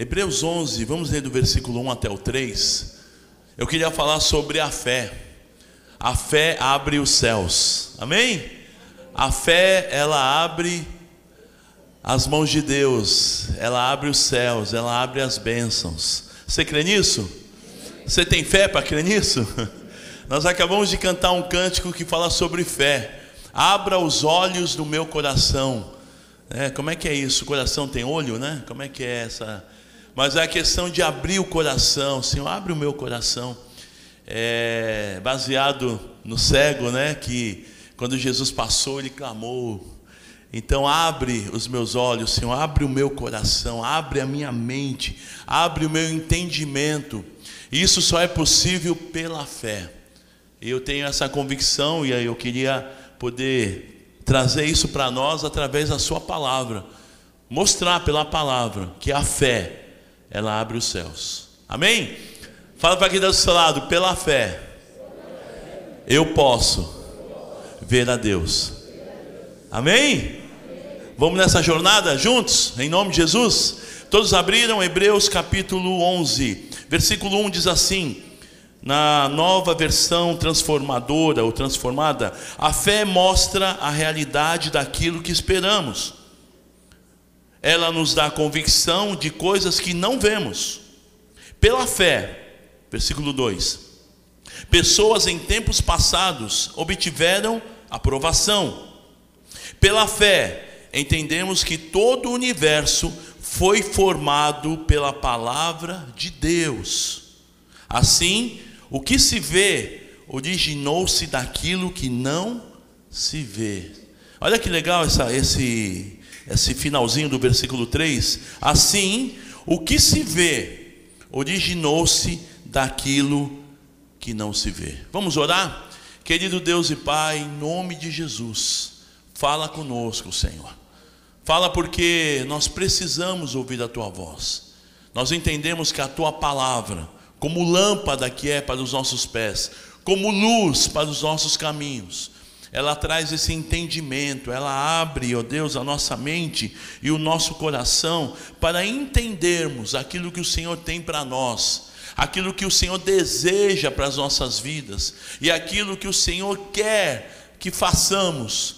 Hebreus 11, vamos ler do versículo 1 até o 3. Eu queria falar sobre a fé. A fé abre os céus. Amém? A fé, ela abre as mãos de Deus, ela abre os céus, ela abre as bênçãos. Você crê nisso? Você tem fé para crer nisso? Nós acabamos de cantar um cântico que fala sobre fé. Abra os olhos do meu coração. É, como é que é isso? O coração tem olho, né? Como é que é essa? Mas é a questão de abrir o coração. Senhor, abre o meu coração. É, baseado no cego, né? Que quando Jesus passou, ele clamou. Então abre os meus olhos, Senhor, abre o meu coração, abre a minha mente, abre o meu entendimento. Isso só é possível pela fé. Eu tenho essa convicção e aí eu queria poder trazer isso para nós através da sua palavra. Mostrar pela palavra que a fé, ela abre os céus. Amém? Fala para quem está do seu lado, pela fé, eu posso ver a Deus. Amém? Vamos nessa jornada juntos, em nome de Jesus? Todos abriram Hebreus capítulo 11, versículo 1 diz assim: na nova versão transformadora ou transformada, a fé mostra a realidade daquilo que esperamos. Ela nos dá convicção de coisas que não vemos. Pela fé, versículo 2: Pessoas em tempos passados obtiveram aprovação. Pela fé, entendemos que todo o universo foi formado pela palavra de Deus. Assim, o que se vê originou-se daquilo que não se vê. Olha que legal essa, esse, esse finalzinho do versículo 3. Assim, o que se vê originou-se daquilo que não se vê. Vamos orar? Querido Deus e Pai, em nome de Jesus, fala conosco, Senhor. Fala porque nós precisamos ouvir a tua voz. Nós entendemos que a tua palavra, como lâmpada que é para os nossos pés, como luz para os nossos caminhos, ela traz esse entendimento, ela abre, ó Deus, a nossa mente e o nosso coração para entendermos aquilo que o Senhor tem para nós, aquilo que o Senhor deseja para as nossas vidas e aquilo que o Senhor quer que façamos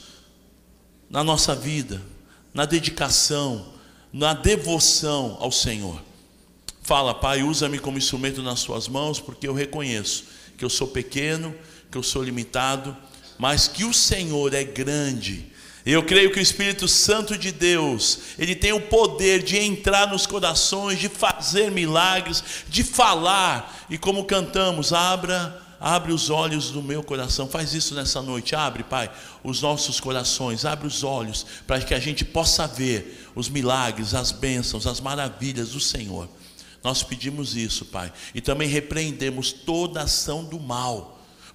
na nossa vida na dedicação, na devoção ao Senhor. Fala, Pai, usa-me como instrumento nas Suas mãos, porque eu reconheço que eu sou pequeno, que eu sou limitado, mas que o Senhor é grande. Eu creio que o Espírito Santo de Deus, ele tem o poder de entrar nos corações, de fazer milagres, de falar, e como cantamos, abra Abre os olhos do meu coração. Faz isso nessa noite. Abre, Pai, os nossos corações. Abre os olhos para que a gente possa ver os milagres, as bênçãos, as maravilhas do Senhor. Nós pedimos isso, Pai. E também repreendemos toda ação do mal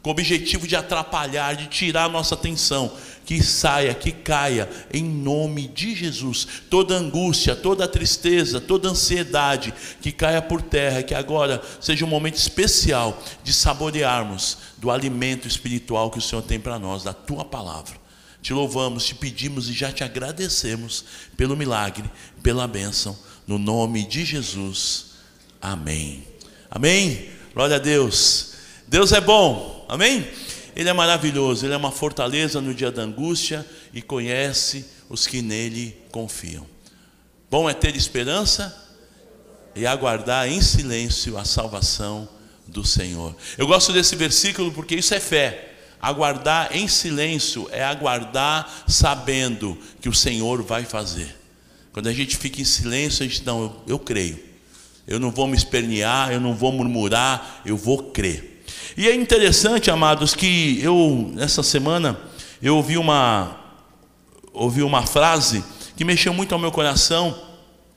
com o objetivo de atrapalhar, de tirar a nossa atenção, que saia, que caia, em nome de Jesus. Toda angústia, toda tristeza, toda ansiedade, que caia por terra, que agora seja um momento especial de saborearmos do alimento espiritual que o Senhor tem para nós, da tua palavra. Te louvamos, te pedimos e já te agradecemos pelo milagre, pela bênção, no nome de Jesus. Amém. Amém. Glória a Deus. Deus é bom. Amém? Ele é maravilhoso, ele é uma fortaleza no dia da angústia e conhece os que nele confiam. Bom é ter esperança e aguardar em silêncio a salvação do Senhor. Eu gosto desse versículo porque isso é fé. Aguardar em silêncio é aguardar sabendo que o Senhor vai fazer. Quando a gente fica em silêncio, a gente não, eu, eu creio. Eu não vou me espernear, eu não vou murmurar, eu vou crer. E é interessante, amados, que eu, nessa semana, eu ouvi uma, ouvi uma frase que mexeu muito ao meu coração.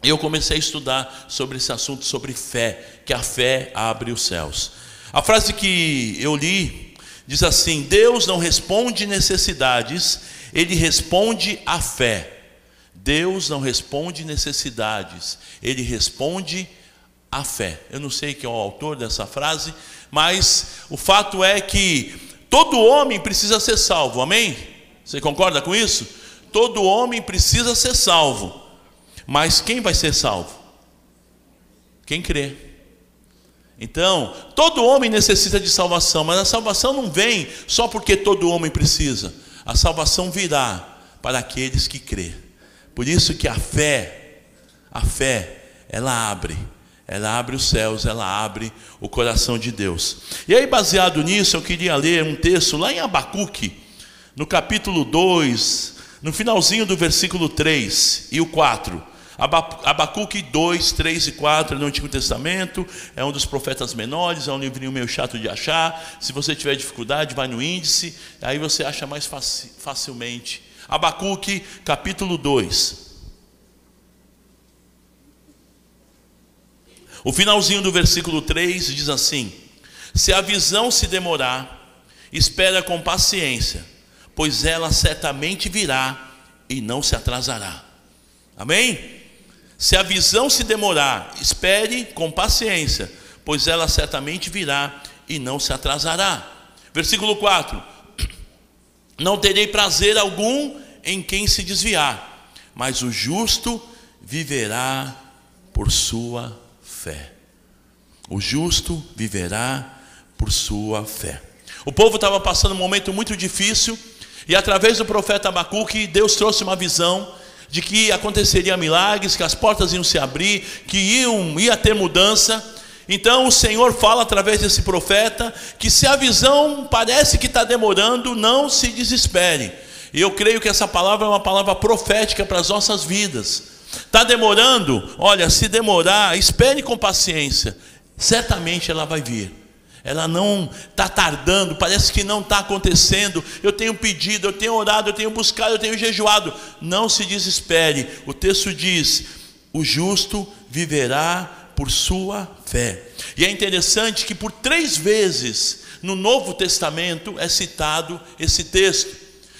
E eu comecei a estudar sobre esse assunto, sobre fé, que a fé abre os céus. A frase que eu li diz assim: Deus não responde necessidades, Ele responde à fé. Deus não responde necessidades, Ele responde à fé. Eu não sei quem é o autor dessa frase, mas o fato é que todo homem precisa ser salvo, amém? Você concorda com isso? Todo homem precisa ser salvo, mas quem vai ser salvo? Quem crê. Então, todo homem necessita de salvação, mas a salvação não vem só porque todo homem precisa. A salvação virá para aqueles que crê. Por isso que a fé, a fé, ela abre, ela abre os céus, ela abre o coração de Deus. E aí, baseado nisso, eu queria ler um texto lá em Abacuque, no capítulo 2, no finalzinho do versículo 3 e o 4. Abacuque 2, 3 e 4 no Antigo Testamento, é um dos profetas menores, é um livrinho meio chato de achar. Se você tiver dificuldade, vai no índice, aí você acha mais facilmente. Abacuque, capítulo 2. O finalzinho do versículo 3 diz assim: Se a visão se demorar, espera com paciência, pois ela certamente virá e não se atrasará. Amém? Se a visão se demorar, espere com paciência, pois ela certamente virá e não se atrasará. Versículo 4: Não terei prazer algum em quem se desviar, mas o justo viverá por sua fé. O justo viverá por sua fé. O povo estava passando um momento muito difícil, e através do profeta Abacuque, Deus trouxe uma visão de que aconteceria milagres, que as portas iam se abrir, que iam, ia ter mudança. Então o Senhor fala através desse profeta que se a visão parece que está demorando, não se desespere. E eu creio que essa palavra é uma palavra profética para as nossas vidas. Está demorando? Olha, se demorar, espere com paciência. Certamente ela vai vir ela não está tardando, parece que não está acontecendo. Eu tenho pedido, eu tenho orado, eu tenho buscado, eu tenho jejuado. Não se desespere. O texto diz: o justo viverá por sua fé. E é interessante que por três vezes no Novo Testamento é citado esse texto.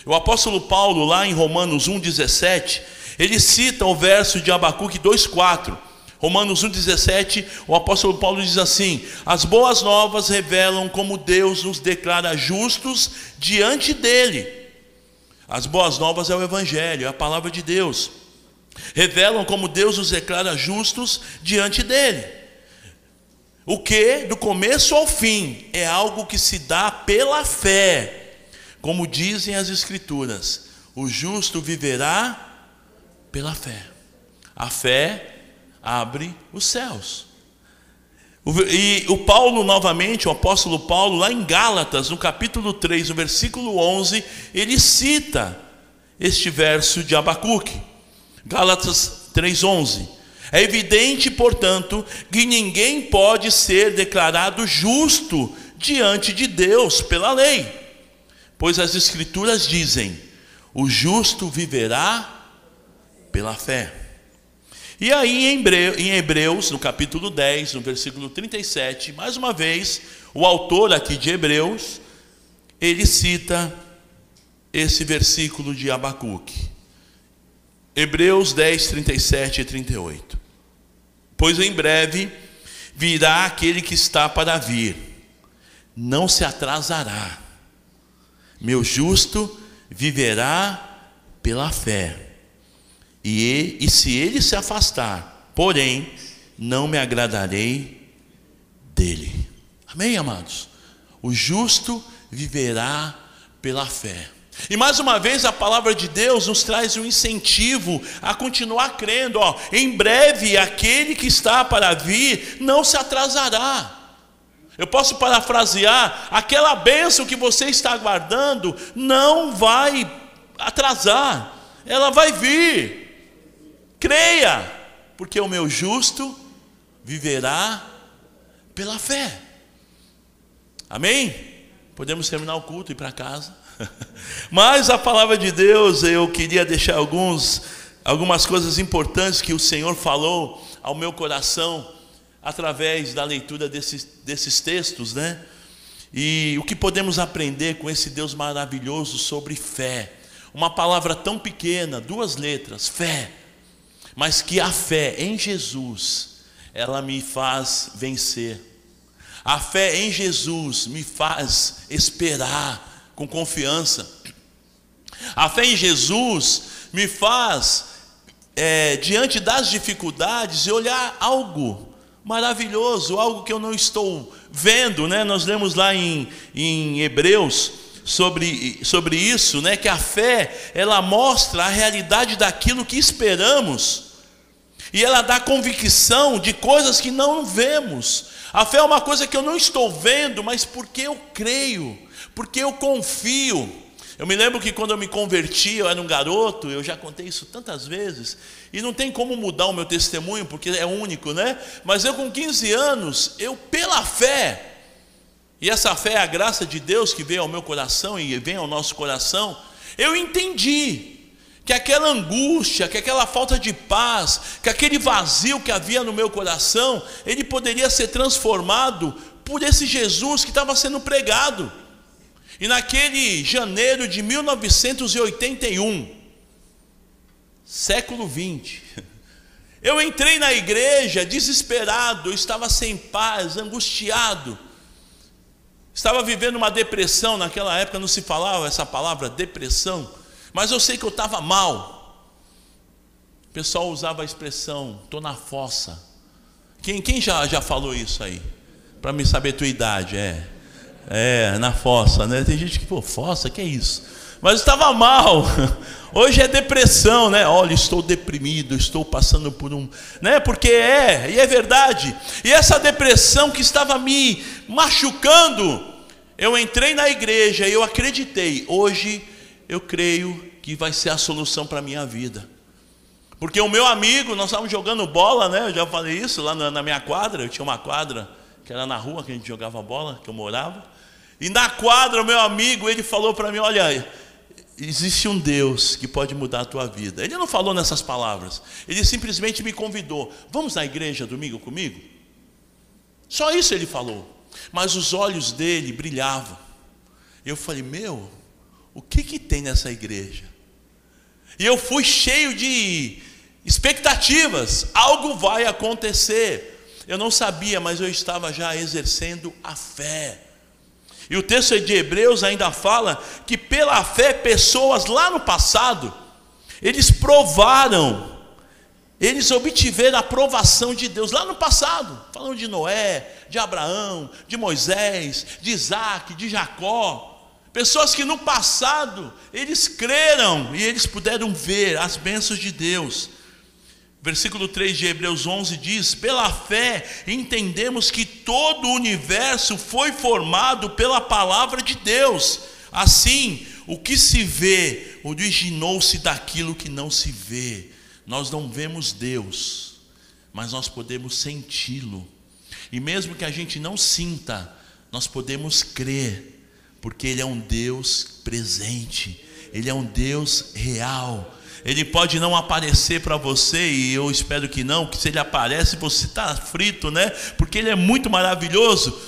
O apóstolo Paulo, lá em Romanos 1,17, ele cita o verso de Abacuque 2,4 Romanos 1,17, o apóstolo Paulo diz assim: As boas novas revelam como Deus nos declara justos diante dele. As boas novas é o Evangelho, é a palavra de Deus. Revelam como Deus nos declara justos diante dele. O que, do começo ao fim, é algo que se dá pela fé, como dizem as Escrituras: o justo viverá pela fé. A fé abre os céus. E o Paulo, novamente, o apóstolo Paulo, lá em Gálatas, no capítulo 3, no versículo 11, ele cita este verso de Abacuque. Gálatas 3,11. É evidente, portanto, que ninguém pode ser declarado justo diante de Deus pela lei, pois as Escrituras dizem: o justo viverá pela fé. E aí em Hebreus, no capítulo 10, no versículo 37, mais uma vez, o autor aqui de Hebreus, ele cita esse versículo de Abacuque. Hebreus 10, 37 e 38. Pois em breve virá aquele que está para vir, não se atrasará. Meu justo viverá pela fé. E, e se ele se afastar, porém, não me agradarei dele. Amém, amados? O justo viverá pela fé. E mais uma vez a palavra de Deus nos traz um incentivo a continuar crendo. Ó, em breve aquele que está para vir não se atrasará. Eu posso parafrasear: aquela bênção que você está aguardando não vai atrasar, ela vai vir. Creia, porque o meu justo viverá pela fé. Amém? Podemos terminar o culto e ir para casa. Mas a palavra de Deus, eu queria deixar alguns, algumas coisas importantes que o Senhor falou ao meu coração através da leitura desses, desses textos, né? E o que podemos aprender com esse Deus maravilhoso sobre fé? Uma palavra tão pequena, duas letras, fé mas que a fé em Jesus, ela me faz vencer. A fé em Jesus me faz esperar com confiança. A fé em Jesus me faz, é, diante das dificuldades, olhar algo maravilhoso, algo que eu não estou vendo, né? Nós lemos lá em, em Hebreus sobre, sobre isso, né? Que a fé ela mostra a realidade daquilo que esperamos e ela dá convicção de coisas que não vemos. A fé é uma coisa que eu não estou vendo, mas porque eu creio, porque eu confio. Eu me lembro que quando eu me converti, eu era um garoto, eu já contei isso tantas vezes, e não tem como mudar o meu testemunho, porque é único, né? Mas eu com 15 anos, eu pela fé, e essa fé é a graça de Deus que veio ao meu coração e vem ao nosso coração, eu entendi que aquela angústia, que aquela falta de paz, que aquele vazio que havia no meu coração, ele poderia ser transformado por esse Jesus que estava sendo pregado. E naquele janeiro de 1981, século 20, eu entrei na igreja desesperado, estava sem paz, angustiado, estava vivendo uma depressão, naquela época não se falava essa palavra depressão, mas eu sei que eu estava mal. O pessoal usava a expressão, estou na fossa. Quem, quem já, já falou isso aí? Para me saber a tua idade, é. É, na fossa, né? Tem gente que, pô, fossa, que é isso? Mas estava mal. Hoje é depressão, né? Olha, estou deprimido, estou passando por um, né? Porque é, e é verdade. E essa depressão que estava me machucando, eu entrei na igreja e eu acreditei. Hoje eu creio que vai ser a solução para a minha vida. Porque o meu amigo, nós estávamos jogando bola, né? Eu já falei isso lá na, minha quadra, eu tinha uma quadra que era na rua que a gente jogava bola, que eu morava. E na quadra, o meu amigo, ele falou para mim: Olha, existe um Deus que pode mudar a tua vida. Ele não falou nessas palavras, ele simplesmente me convidou: Vamos na igreja domingo comigo? Só isso ele falou. Mas os olhos dele brilhavam. Eu falei: Meu, o que, que tem nessa igreja? E eu fui cheio de expectativas: algo vai acontecer. Eu não sabia, mas eu estava já exercendo a fé. E o texto de Hebreus ainda fala que pela fé pessoas lá no passado, eles provaram, eles obtiveram a aprovação de Deus lá no passado, falando de Noé, de Abraão, de Moisés, de Isaac, de Jacó. Pessoas que no passado eles creram e eles puderam ver as bênçãos de Deus. Versículo 3 de Hebreus 11 diz: Pela fé entendemos que todo o universo foi formado pela palavra de Deus. Assim, o que se vê originou-se daquilo que não se vê. Nós não vemos Deus, mas nós podemos senti-lo. E mesmo que a gente não sinta, nós podemos crer, porque Ele é um Deus presente, Ele é um Deus real ele pode não aparecer para você, e eu espero que não, que se ele aparece, você está frito, né? Porque ele é muito maravilhoso.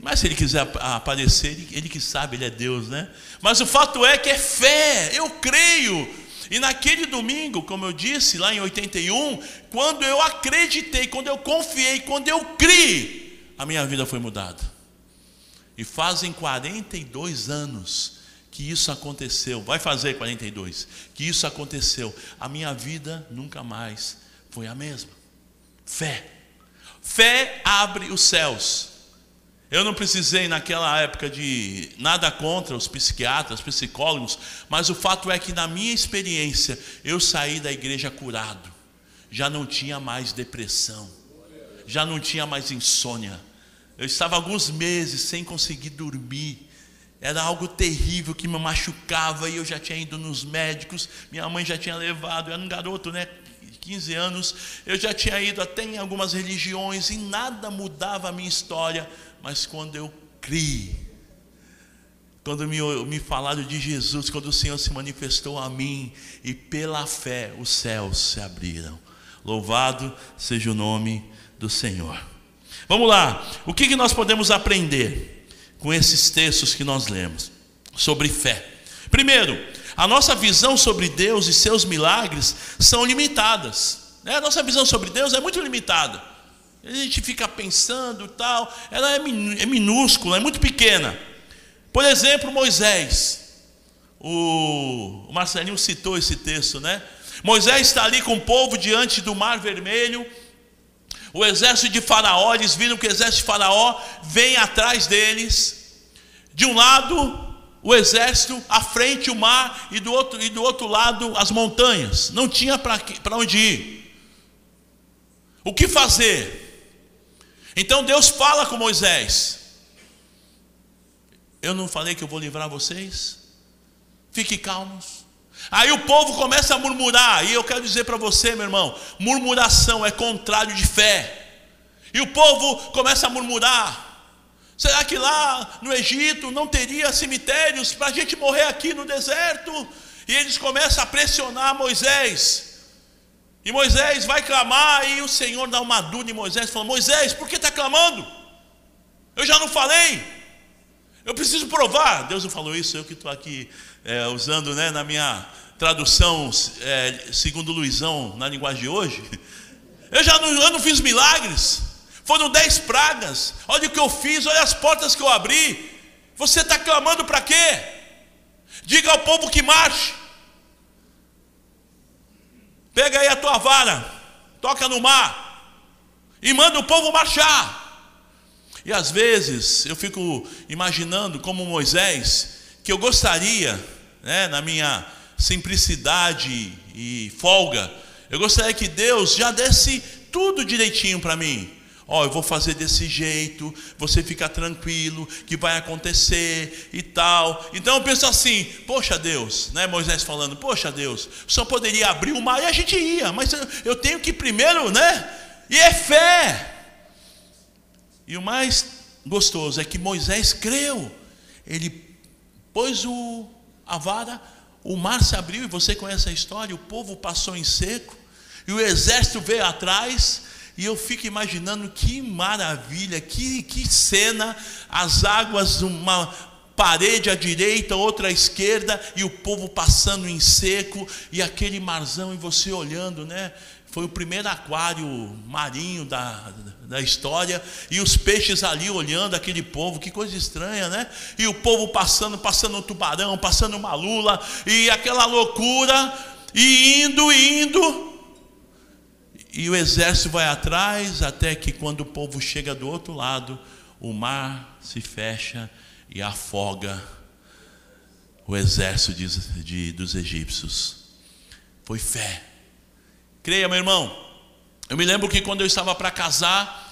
Mas se ele quiser aparecer, ele, ele que sabe, ele é Deus, né? Mas o fato é que é fé, eu creio. E naquele domingo, como eu disse, lá em 81, quando eu acreditei, quando eu confiei, quando eu criei, a minha vida foi mudada. E fazem 42 anos que isso aconteceu, vai fazer 42, que isso aconteceu, a minha vida nunca mais foi a mesma. Fé. Fé abre os céus. Eu não precisei naquela época de nada contra os psiquiatras, psicólogos, mas o fato é que na minha experiência eu saí da igreja curado. Já não tinha mais depressão, já não tinha mais insônia. Eu estava alguns meses sem conseguir dormir era algo terrível que me machucava e eu já tinha ido nos médicos, minha mãe já tinha levado, eu era um garoto, né? 15 anos, eu já tinha ido até em algumas religiões e nada mudava a minha história, mas quando eu criei, quando me, me falaram de Jesus, quando o Senhor se manifestou a mim e pela fé os céus se abriram. Louvado seja o nome do Senhor. Vamos lá, o que, que nós podemos aprender? com esses textos que nós lemos sobre fé. Primeiro, a nossa visão sobre Deus e seus milagres são limitadas. Né? A nossa visão sobre Deus é muito limitada. A gente fica pensando e tal, ela é, é minúscula, é muito pequena. Por exemplo, Moisés. O, o Marcelinho citou esse texto, né? Moisés está ali com o povo diante do Mar Vermelho. O exército de Faraó, eles viram que o exército de Faraó vem atrás deles. De um lado, o exército, à frente o mar, e do outro, e do outro lado as montanhas. Não tinha para onde ir. O que fazer? Então Deus fala com Moisés: Eu não falei que eu vou livrar vocês? Fique calmos. Aí o povo começa a murmurar, e eu quero dizer para você, meu irmão: murmuração é contrário de fé. E o povo começa a murmurar. Será que lá no Egito não teria cemitérios para a gente morrer aqui no deserto? E eles começam a pressionar Moisés. E Moisés vai clamar, e o Senhor dá uma dúvida em Moisés, fala: Moisés, por que está clamando? Eu já não falei, eu preciso provar. Deus não falou isso, eu que estou aqui é, usando né, na minha tradução, é, segundo Luizão, na linguagem de hoje. Eu já não, eu não fiz milagres, foram dez pragas. Olha o que eu fiz, olha as portas que eu abri. Você está clamando para quê? Diga ao povo que marche. Pega aí a tua vara, toca no mar e manda o povo marchar. E às vezes eu fico imaginando como Moisés, que eu gostaria, né, na minha simplicidade e folga, eu gostaria que Deus já desse tudo direitinho para mim. Ó, oh, eu vou fazer desse jeito, você fica tranquilo, que vai acontecer e tal. Então eu penso assim: poxa Deus, né? Moisés falando: poxa Deus, só poderia abrir o mar e a gente ia, mas eu, tenho que primeiro, né? E é fé. E o mais gostoso é que Moisés creu, ele pôs o, a vara, o mar se abriu, e você conhece a história: o povo passou em seco, e o exército veio atrás e eu fico imaginando que maravilha, que, que cena, as águas, uma parede à direita, outra à esquerda, e o povo passando em seco, e aquele marzão, e você olhando, né? Foi o primeiro aquário marinho da, da história, e os peixes ali olhando aquele povo, que coisa estranha, né? E o povo passando, passando um tubarão, passando uma lula, e aquela loucura, e indo, indo, e o exército vai atrás, até que quando o povo chega do outro lado, o mar se fecha e afoga o exército de, de, dos egípcios. Foi fé. Creia, meu irmão. Eu me lembro que quando eu estava para casar,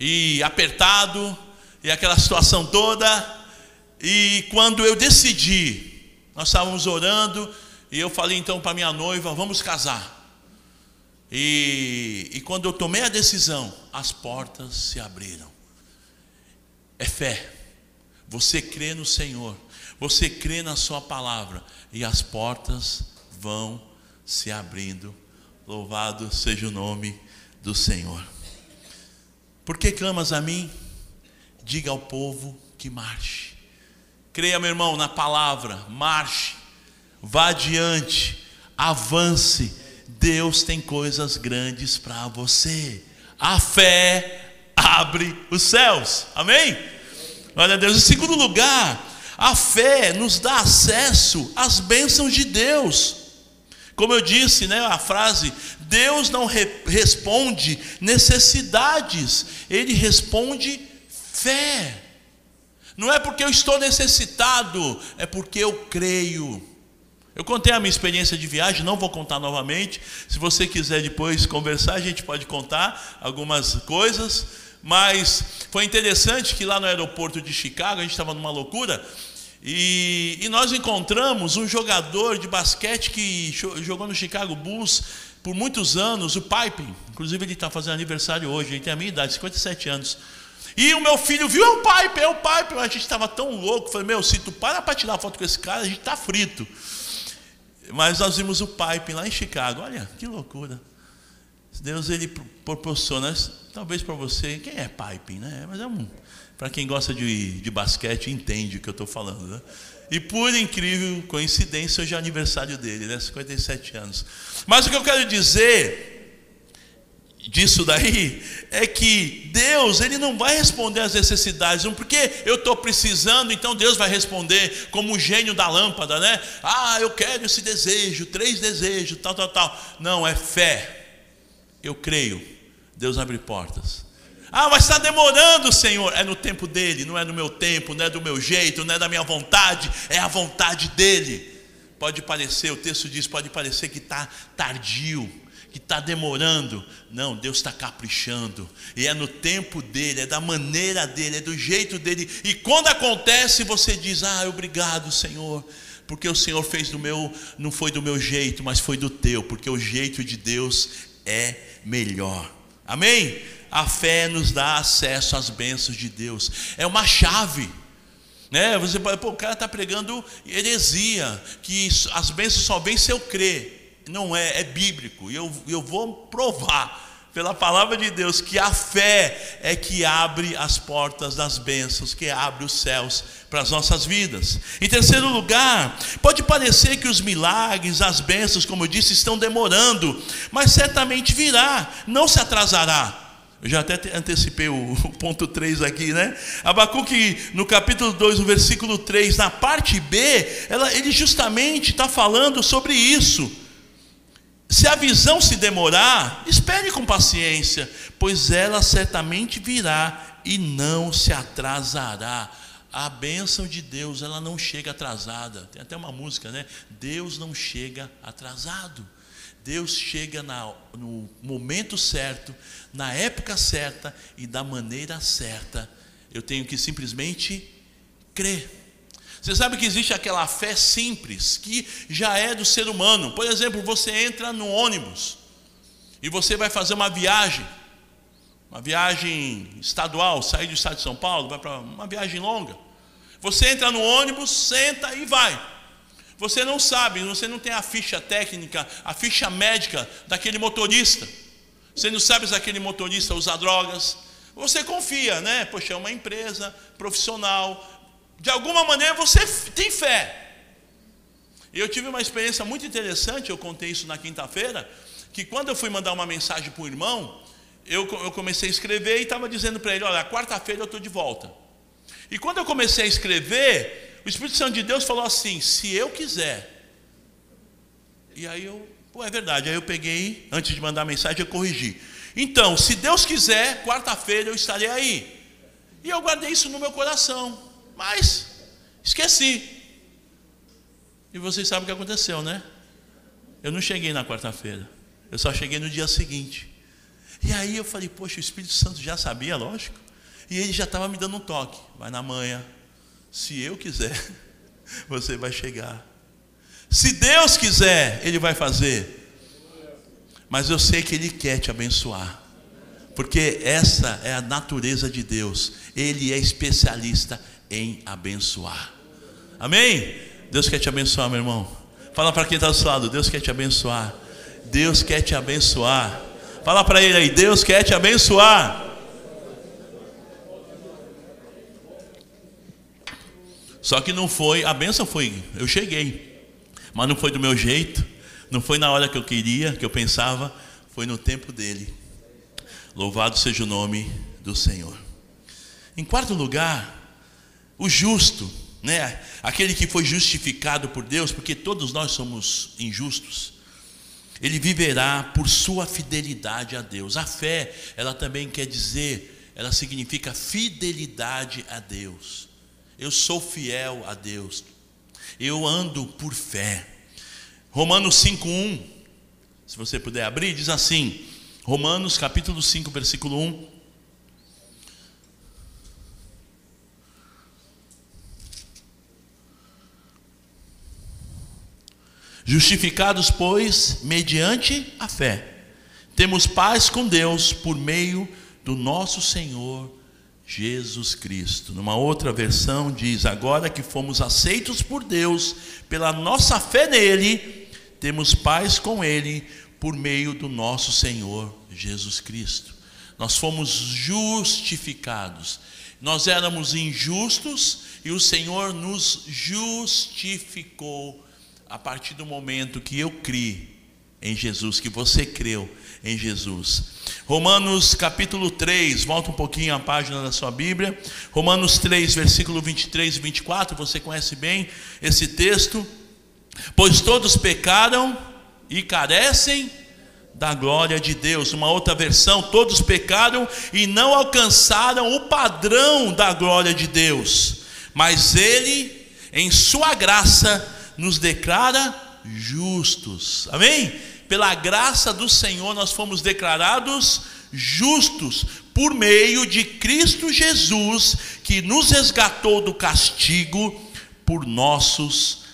e apertado, e aquela situação toda, e quando eu decidi, nós estávamos orando, e eu falei então para minha noiva: vamos casar. E, e quando eu tomei a decisão, as portas se abriram. É fé. Você crê no Senhor, você crê na Sua palavra, e as portas vão se abrindo. Louvado seja o nome do Senhor. Por que clamas a mim? Diga ao povo que marche. Creia, meu irmão, na palavra, marche, vá adiante, avance Deus tem coisas grandes para você. A fé abre os céus. Amém? Glória a Deus. Em segundo lugar, a fé nos dá acesso às bênçãos de Deus. Como eu disse, né, a frase, Deus não re responde necessidades, Ele responde fé. Não é porque eu estou necessitado, é porque eu creio. Eu contei a minha experiência de viagem, não vou contar novamente. Se você quiser depois conversar, a gente pode contar algumas coisas. Mas foi interessante que lá no aeroporto de Chicago, a gente estava numa loucura, e, e, nós encontramos um jogador de basquete que jogou no Chicago Bulls por muitos anos, o Pipe. Inclusive, ele está fazendo aniversário hoje, ele tem a minha idade, 57 anos. E o meu filho viu, é o Pipe, é o Pipe. A gente estava tão louco, falei, meu, se tu para para tirar foto com esse cara, a gente está frito. Mas nós vimos o Pipe lá em Chicago. Olha, que loucura. Deus ele proporciona, talvez para você, quem é Pipe, né? Mas é um, para quem gosta de, de basquete entende o que eu estou falando, né? E por incrível coincidência, hoje é aniversário dele, né? 57 anos. Mas o que eu quero dizer disso daí é que Deus ele não vai responder às necessidades, não porque eu estou precisando, então Deus vai responder como o gênio da lâmpada, né? Ah, eu quero esse desejo, três desejos, tal, tal, tal. Não, é fé. Eu creio. Deus abre portas. Ah, mas está demorando, Senhor. É no tempo dele, não é no meu tempo, não é do meu jeito, não é da minha vontade, é a vontade dele. Pode parecer, o texto diz, pode parecer que está tardio, que está demorando. Não, Deus está caprichando. E é no tempo dele, é da maneira dele, é do jeito dele. E quando acontece, você diz: Ah, obrigado, Senhor. Porque o Senhor fez do meu, não foi do meu jeito, mas foi do teu, porque o jeito de Deus é melhor. Amém? A fé nos dá acesso às bênçãos de Deus. É uma chave. Né? Você pode, pô, o cara está pregando heresia, que as bênçãos só vêm se eu crer. Não é, é bíblico. E eu, eu vou provar pela palavra de Deus que a fé é que abre as portas das bênçãos, que abre os céus para as nossas vidas. Em terceiro lugar, pode parecer que os milagres, as bênçãos, como eu disse, estão demorando, mas certamente virá, não se atrasará. Eu já até antecipei o, ponto 3 aqui, né? Abacuque, no capítulo 2, no versículo 3, na parte B, ela, ele justamente está falando sobre isso. Se a visão se demorar, espere com paciência, pois ela certamente virá e não se atrasará. A bênção de Deus, ela não chega atrasada. Tem até uma música, né? Deus não chega atrasado. Deus chega na, no momento certo, na época certa e da maneira certa. Eu tenho que simplesmente crer. Você sabe que existe aquela fé simples que já é do ser humano. Por exemplo, você entra no ônibus e você vai fazer uma viagem, uma viagem estadual, sair do estado de São Paulo, vai para uma viagem longa. Você entra no ônibus, senta e vai. Você não sabe, você não tem a ficha técnica, a ficha médica daquele motorista. Você não sabe se aquele motorista usa drogas. Você confia, né? Poxa, é uma empresa profissional. De alguma maneira você tem fé. Eu tive uma experiência muito interessante, eu contei isso na quinta-feira, que quando eu fui mandar uma mensagem para o irmão, eu, eu comecei a escrever e estava dizendo para ele: Olha, quarta-feira eu estou de volta. E quando eu comecei a escrever, o Espírito Santo de Deus falou assim: se eu quiser. E aí eu, pô, é verdade. Aí eu peguei, antes de mandar a mensagem, eu corrigi. Então, se Deus quiser, quarta-feira eu estarei aí. E eu guardei isso no meu coração. Mas esqueci. E vocês sabem o que aconteceu, né? Eu não cheguei na quarta-feira. Eu só cheguei no dia seguinte. E aí eu falei, poxa, o Espírito Santo já sabia, lógico. E ele já estava me dando um toque. Vai na manhã, se eu quiser, você vai chegar. Se Deus quiser, Ele vai fazer. Mas eu sei que Ele quer te abençoar. Porque essa é a natureza de Deus. Ele é especialista em abençoar. Amém? Deus quer te abençoar, meu irmão. Fala para quem está do seu lado: Deus quer te abençoar. Deus quer te abençoar. Fala para ele aí: Deus quer te abençoar. Só que não foi, a benção foi, eu cheguei, mas não foi do meu jeito, não foi na hora que eu queria, que eu pensava, foi no tempo dele. Louvado seja o nome do Senhor. Em quarto lugar, o justo, né? Aquele que foi justificado por Deus, porque todos nós somos injustos. Ele viverá por sua fidelidade a Deus. A fé, ela também quer dizer, ela significa fidelidade a Deus. Eu sou fiel a Deus. Eu ando por fé. Romanos 5:1. Se você puder abrir, diz assim: Romanos capítulo 5, versículo 1. Justificados, pois, mediante a fé, temos paz com Deus por meio do nosso Senhor Jesus Cristo. Numa outra versão diz: agora que fomos aceitos por Deus pela nossa fé nele, temos paz com ele por meio do nosso Senhor Jesus Cristo. Nós fomos justificados. Nós éramos injustos e o Senhor nos justificou a partir do momento que eu criei em Jesus, que você creu em Jesus. Romanos capítulo 3, volta um pouquinho a página da sua Bíblia. Romanos 3, versículo 23 e 24, você conhece bem esse texto. Pois todos pecaram e carecem da glória de Deus. Uma outra versão, todos pecaram e não alcançaram o padrão da glória de Deus. Mas ele, em sua graça, nos declara justos. Amém? Pela graça do Senhor nós fomos declarados justos por meio de Cristo Jesus, que nos resgatou do castigo por nossos pecados.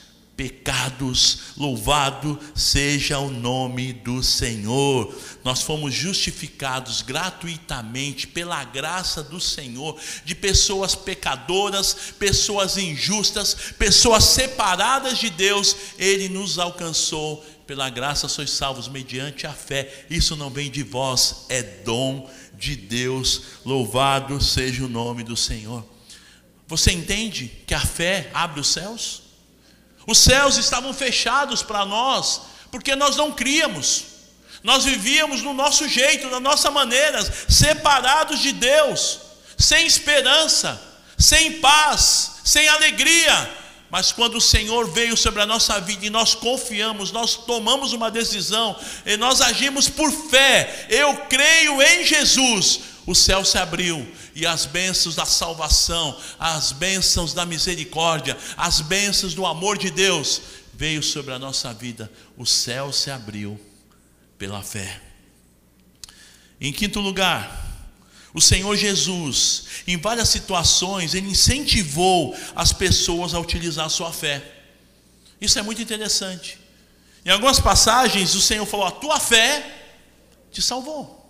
Louvado seja o nome do Senhor. Nós fomos justificados gratuitamente pela graça do Senhor, de pessoas pecadoras, pessoas injustas, pessoas separadas de Deus, Ele nos alcançou. Pela graça sois salvos mediante a fé. Isso não vem de vós, é dom de Deus. Louvado seja o nome do Senhor. Você entende que a fé abre os céus? Os céus estavam fechados para nós, porque nós não críamos. Nós vivíamos no nosso jeito, da nossa maneira, separados de Deus, sem esperança, sem paz, sem alegria. Mas quando o Senhor veio sobre a nossa vida e nós confiamos, nós tomamos uma decisão e nós agimos por fé. Eu creio em Jesus. O céu se abriu e as bênçãos da salvação, as bênçãos da misericórdia, as bênçãos do amor de Deus veio sobre a nossa vida. O céu se abriu pela fé. Em quinto lugar, o Senhor Jesus, em várias situações, ele incentivou as pessoas a utilizar a sua fé. Isso é muito interessante. Em algumas passagens, o Senhor falou: A tua fé te salvou.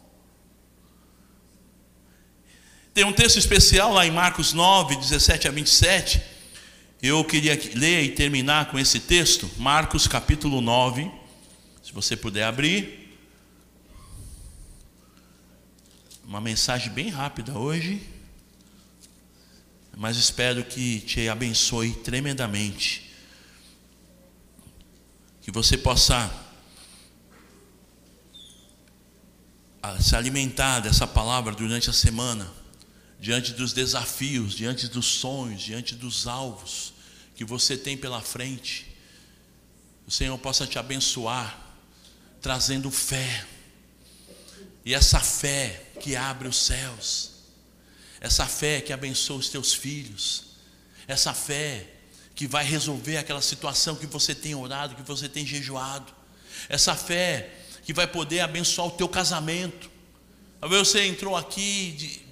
Tem um texto especial lá em Marcos 9, 17 a 27. Eu queria ler e terminar com esse texto, Marcos capítulo 9. Se você puder abrir. Uma mensagem bem rápida hoje, mas espero que te abençoe tremendamente. Que você possa ah, se alimentar dessa palavra durante a semana diante dos desafios, diante dos sonhos, diante dos alvos que você tem pela frente, o Senhor possa te abençoar, trazendo fé, e essa fé que abre os céus, essa fé que abençoa os teus filhos, essa fé que vai resolver aquela situação que você tem orado, que você tem jejuado, essa fé que vai poder abençoar o teu casamento. Talvez você entrou aqui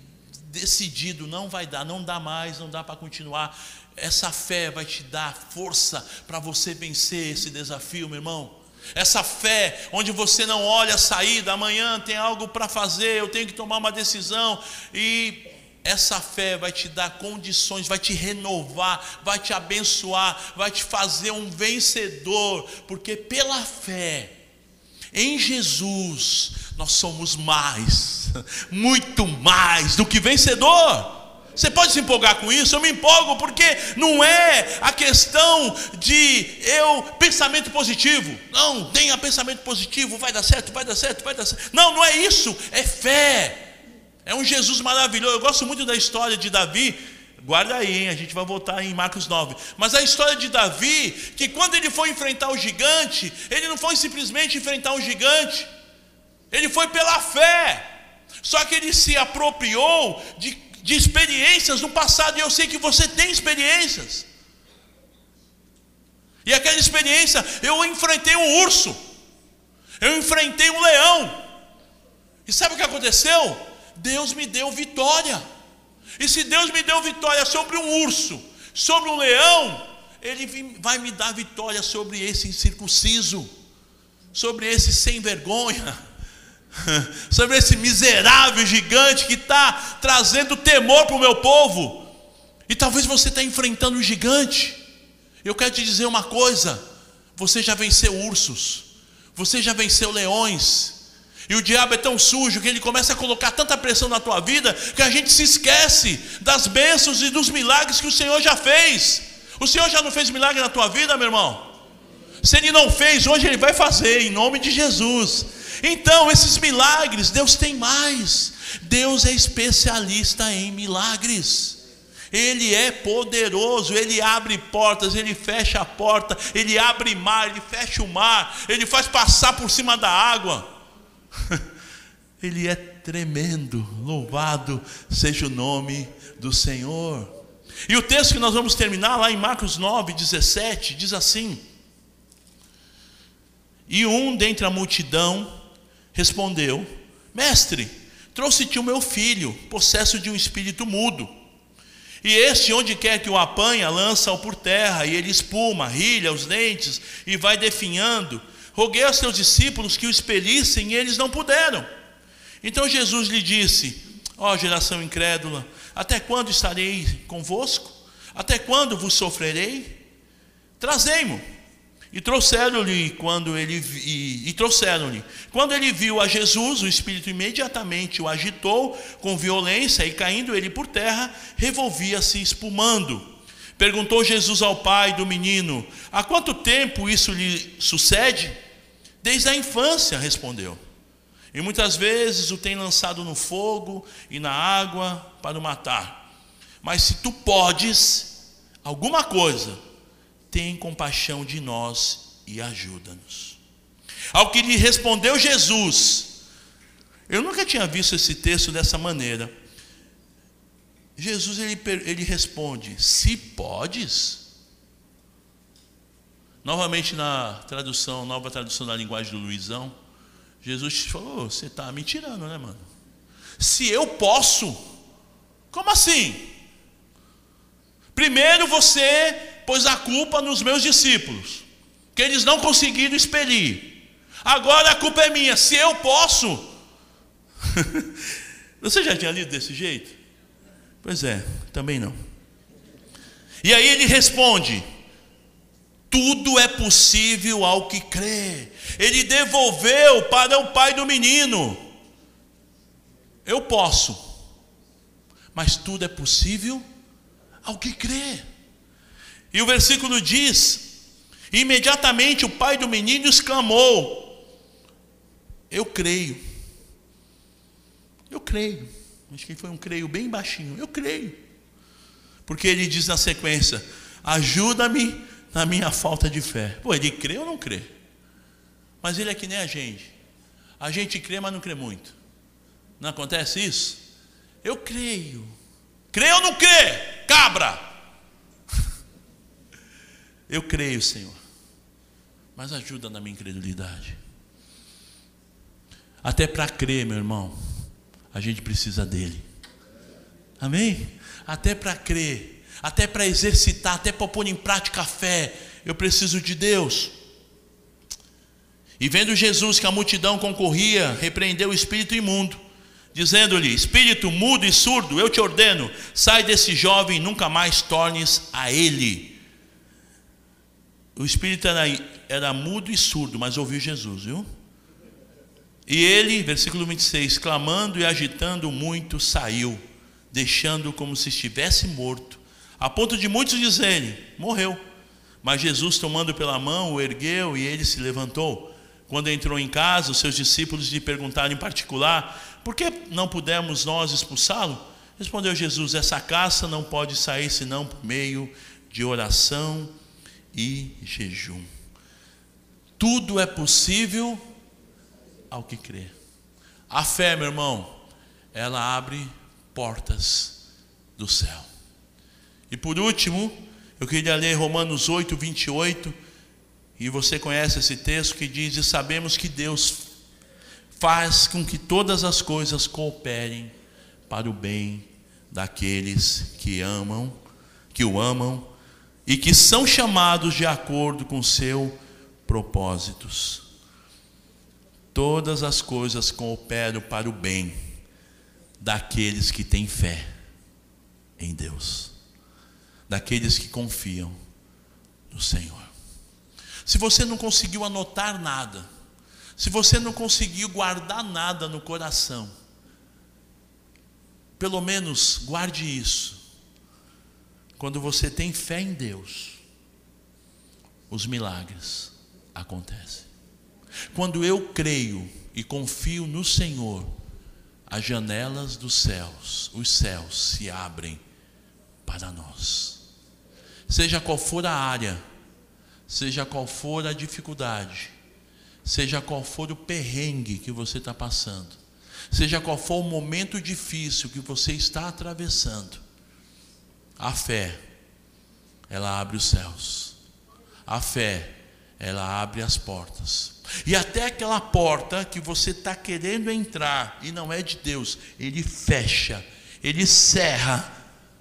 decidido, não vai dar, não dá mais, não dá para continuar. Essa fé vai te dar força para você vencer esse desafio, meu irmão. Essa fé, onde você não olha a saída, amanhã tem algo para fazer, eu tenho que tomar uma decisão, e essa fé vai te dar condições, vai te renovar, vai te abençoar, vai te fazer um vencedor, porque pela fé em Jesus nós somos mais, muito mais do que vencedor. Você pode se empolgar com isso? Eu me empolgo porque não é a questão de eu pensamento positivo. Não, tenha pensamento positivo, vai dar certo, vai dar certo, vai dar certo. Não, não é isso, é fé. É um Jesus maravilhoso. Eu gosto muito da história de Davi. Guarda aí, hein? a gente vai voltar em Marcos 9. Mas a história de Davi, que quando ele foi enfrentar o gigante, ele não foi simplesmente enfrentar um gigante, ele foi pela fé. Só que ele se apropriou de, de experiências no passado, e eu sei que você tem experiências. E aquela experiência, eu enfrentei um urso, eu enfrentei um leão. E sabe o que aconteceu? Deus me deu vitória. E se Deus me deu vitória sobre um urso, sobre um leão, Ele vai me dar vitória sobre esse incircunciso, sobre esse sem vergonha sobre esse miserável gigante que está trazendo temor para o meu povo. E talvez você está enfrentando um gigante. Eu quero te dizer uma coisa: você já venceu ursos, você já venceu leões. E o diabo é tão sujo que ele começa a colocar tanta pressão na tua vida que a gente se esquece das bênçãos e dos milagres que o Senhor já fez. O Senhor já não fez milagre na tua vida, meu irmão? Se ele não fez, hoje ele vai fazer, em nome de Jesus. Então, esses milagres, Deus tem mais. Deus é especialista em milagres. Ele é poderoso, ele abre portas, ele fecha a porta, ele abre mar, ele fecha o mar, ele faz passar por cima da água. Ele é tremendo, louvado seja o nome do Senhor. E o texto que nós vamos terminar lá em Marcos 9, 17, diz assim: E um dentre a multidão respondeu: Mestre, trouxe-te o meu filho, possesso de um espírito mudo. E este, onde quer que o apanha, lança-o por terra, e ele espuma, rilha os dentes e vai definhando. Roguei aos seus discípulos que o expelissem, e eles não puderam. Então Jesus lhe disse: Ó oh, geração incrédula, até quando estarei convosco? Até quando vos sofrerei? Trazei-mo. E trouxeram-lhe quando ele e, e trouxeram-lhe. Quando ele viu a Jesus, o espírito imediatamente o agitou com violência e caindo ele por terra, revolvia-se espumando. Perguntou Jesus ao pai do menino: Há quanto tempo isso lhe sucede? Desde a infância, respondeu. E muitas vezes o tem lançado no fogo e na água para o matar. Mas se tu podes alguma coisa, tem compaixão de nós e ajuda-nos. Ao que lhe respondeu Jesus, eu nunca tinha visto esse texto dessa maneira. Jesus ele, ele responde: Se podes. Novamente na tradução, nova tradução da linguagem do Luizão, Jesus falou: Você está me tirando, né, mano? Se eu posso, como assim? Primeiro você pôs a culpa nos meus discípulos, que eles não conseguiram expelir. Agora a culpa é minha, se eu posso. Você já tinha lido desse jeito? Pois é, também não. E aí ele responde: tudo é possível ao que crê. Ele devolveu para o pai do menino. Eu posso, mas tudo é possível ao que crê. E o versículo diz: imediatamente o pai do menino exclamou: Eu creio. Eu creio. Acho que foi um creio bem baixinho. Eu creio. Porque ele diz na sequência: Ajuda-me na minha falta de fé. Pô, ele crê ou não crê? Mas ele é que nem a gente. A gente crê, mas não crê muito. Não acontece isso? Eu creio. Crê ou não crê? Cabra! Eu creio, Senhor, mas ajuda na minha incredulidade. Até para crer, meu irmão, a gente precisa dele. Amém? Até para crer, até para exercitar, até para pôr em prática a fé, eu preciso de Deus. E vendo Jesus que a multidão concorria, repreendeu o espírito imundo, dizendo-lhe: Espírito mudo e surdo, eu te ordeno, sai desse jovem e nunca mais tornes a ele. O espírito era, era mudo e surdo, mas ouviu Jesus, viu? E ele, versículo 26, clamando e agitando muito, saiu, deixando como se estivesse morto, a ponto de muitos dizerem: morreu. Mas Jesus, tomando pela mão, o ergueu e ele se levantou. Quando entrou em casa, os seus discípulos lhe perguntaram em particular: por que não pudemos nós expulsá-lo? Respondeu Jesus: essa caça não pode sair senão por meio de oração e jejum. Tudo é possível ao que crê. A fé, meu irmão, ela abre portas do céu. E por último, eu queria ler Romanos 8, 28. E você conhece esse texto que diz: E sabemos que Deus faz com que todas as coisas cooperem para o bem daqueles que amam, que o amam e que são chamados de acordo com seus propósitos. Todas as coisas cooperam para o bem daqueles que têm fé em Deus, daqueles que confiam no Senhor. Se você não conseguiu anotar nada, se você não conseguiu guardar nada no coração, pelo menos guarde isso quando você tem fé em Deus, os milagres acontecem. Quando eu creio e confio no Senhor, as janelas dos céus, os céus se abrem para nós. Seja qual for a área, seja qual for a dificuldade, seja qual for o perrengue que você está passando, seja qual for o momento difícil que você está atravessando, a fé, ela abre os céus, a fé, ela abre as portas, e até aquela porta que você está querendo entrar e não é de Deus, Ele fecha, Ele cerra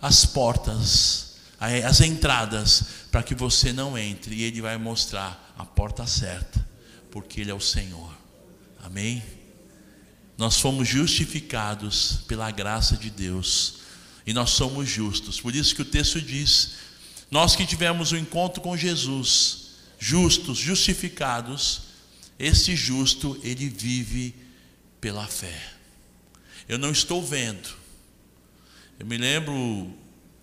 as portas, as entradas, para que você não entre, e Ele vai mostrar a porta certa, porque Ele é o Senhor. Amém? Nós fomos justificados pela graça de Deus, e nós somos justos, por isso que o texto diz: nós que tivemos o um encontro com Jesus, justos, justificados, esse justo, ele vive pela fé. Eu não estou vendo, eu me lembro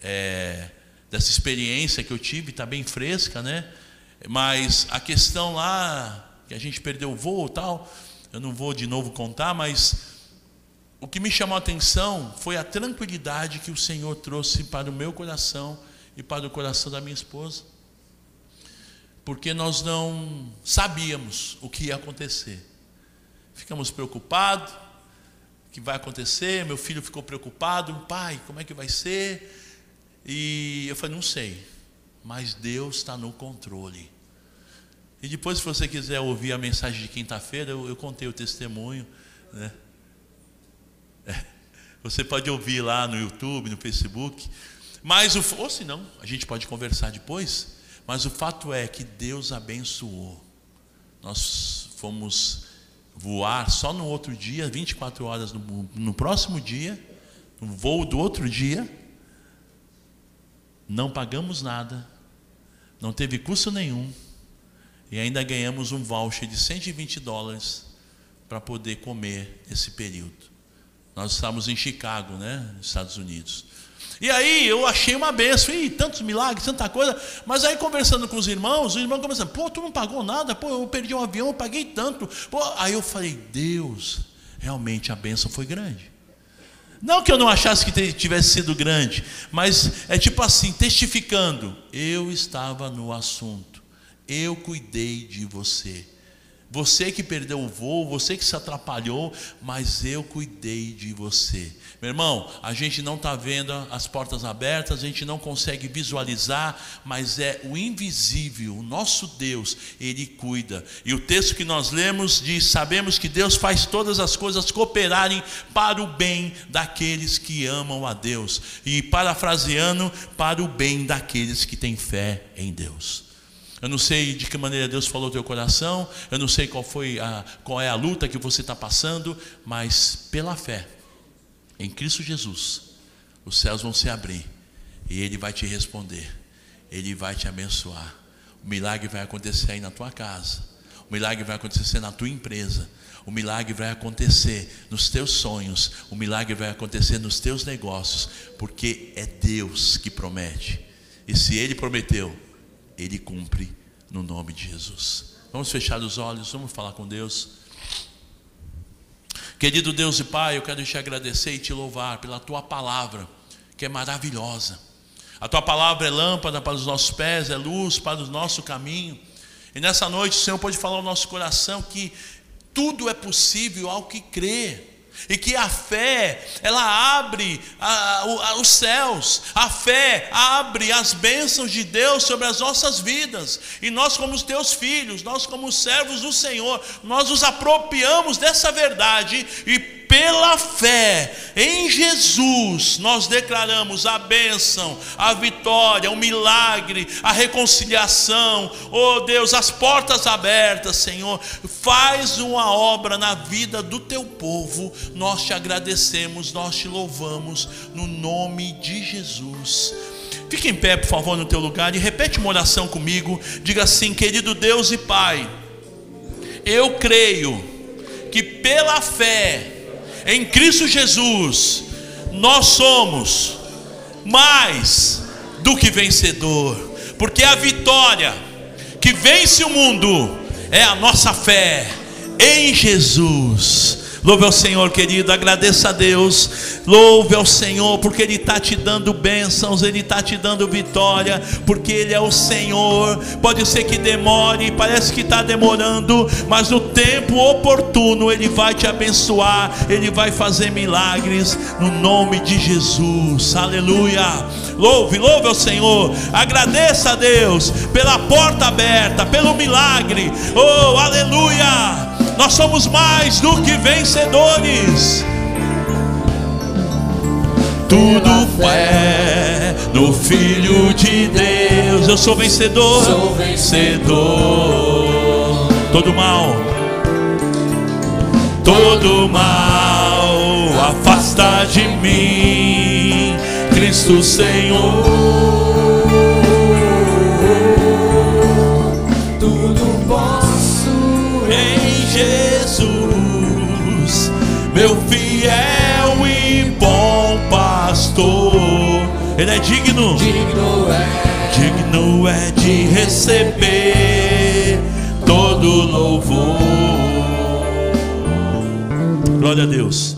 é, dessa experiência que eu tive, está bem fresca, né? Mas a questão lá, que a gente perdeu o voo e tal, eu não vou de novo contar, mas o que me chamou a atenção foi a tranquilidade que o Senhor trouxe para o meu coração e para o coração da minha esposa. Porque nós não sabíamos o que ia acontecer. Ficamos preocupados, que vai acontecer. Meu filho ficou preocupado, pai, como é que vai ser? E eu falei, não sei, mas Deus está no controle. E depois, se você quiser ouvir a mensagem de quinta-feira, eu, eu, contei o testemunho. Né? Você pode ouvir lá no YouTube, no Facebook. Mas o, ou se não, a gente pode conversar depois. Mas o fato é que Deus abençoou. Nós fomos voar só no outro dia, 24 horas no, no próximo dia, no voo do outro dia. Não pagamos nada, não teve custo nenhum, e ainda ganhamos um voucher de 120 dólares para poder comer esse período. Nós estávamos em Chicago, né, Estados Unidos. E aí eu achei uma benção, e tantos milagres, tanta coisa. Mas aí conversando com os irmãos, os irmãos começaram, pô, tu não pagou nada, pô, eu perdi um avião, eu paguei tanto. Pô, aí eu falei, Deus, realmente a benção foi grande. Não que eu não achasse que tivesse sido grande, mas é tipo assim, testificando, eu estava no assunto, eu cuidei de você. Você que perdeu o voo, você que se atrapalhou, mas eu cuidei de você. Meu irmão, a gente não está vendo as portas abertas, a gente não consegue visualizar, mas é o invisível, o nosso Deus, Ele cuida. E o texto que nós lemos diz: Sabemos que Deus faz todas as coisas cooperarem para o bem daqueles que amam a Deus. E parafraseando, para o bem daqueles que têm fé em Deus. Eu não sei de que maneira Deus falou teu coração, eu não sei qual foi a, qual é a luta que você está passando, mas pela fé em Cristo Jesus, os céus vão se abrir e Ele vai te responder, Ele vai te abençoar. O milagre vai acontecer aí na tua casa, o milagre vai acontecer na tua empresa, o milagre vai acontecer nos teus sonhos, o milagre vai acontecer nos teus negócios, porque é Deus que promete, e se Ele prometeu, Ele cumpre no nome de Jesus. Vamos fechar os olhos, vamos falar com Deus. Querido Deus e Pai, eu quero te agradecer e te louvar pela tua palavra, que é maravilhosa. A tua palavra é lâmpada para os nossos pés, é luz para o nosso caminho. E nessa noite o Senhor pode falar ao nosso coração que tudo é possível ao que crê e que a fé, ela abre a, a, os céus, a fé abre as bênçãos de Deus sobre as nossas vidas, e nós, como teus filhos, nós, como servos do Senhor, nós nos apropriamos dessa verdade e pela fé em Jesus, nós declaramos a bênção, a vitória, o milagre, a reconciliação, oh Deus, as portas abertas, Senhor, faz uma obra na vida do teu povo, nós te agradecemos, nós te louvamos, no nome de Jesus. Fique em pé, por favor, no teu lugar e repete uma oração comigo. Diga assim: Querido Deus e Pai, eu creio que pela fé, em Cristo Jesus, nós somos mais do que vencedor, porque a vitória que vence o mundo é a nossa fé em Jesus. Louve ao Senhor, querido, agradeça a Deus. Louve ao Senhor, porque Ele está te dando bênçãos, Ele está te dando vitória, porque Ele é o Senhor. Pode ser que demore, parece que está demorando, mas no tempo oportuno Ele vai te abençoar, Ele vai fazer milagres no nome de Jesus. Aleluia. Louve, louve ao Senhor. Agradeça a Deus pela porta aberta, pelo milagre. Oh, aleluia. Nós somos mais do que vencedores. Tudo fé no Filho de Deus. Eu sou vencedor. Sou vencedor. Todo mal, todo mal, afasta de mim, Cristo Senhor. Meu fiel e bom pastor, Ele é digno. digno é. Digno é de receber todo louvor. Glória a Deus.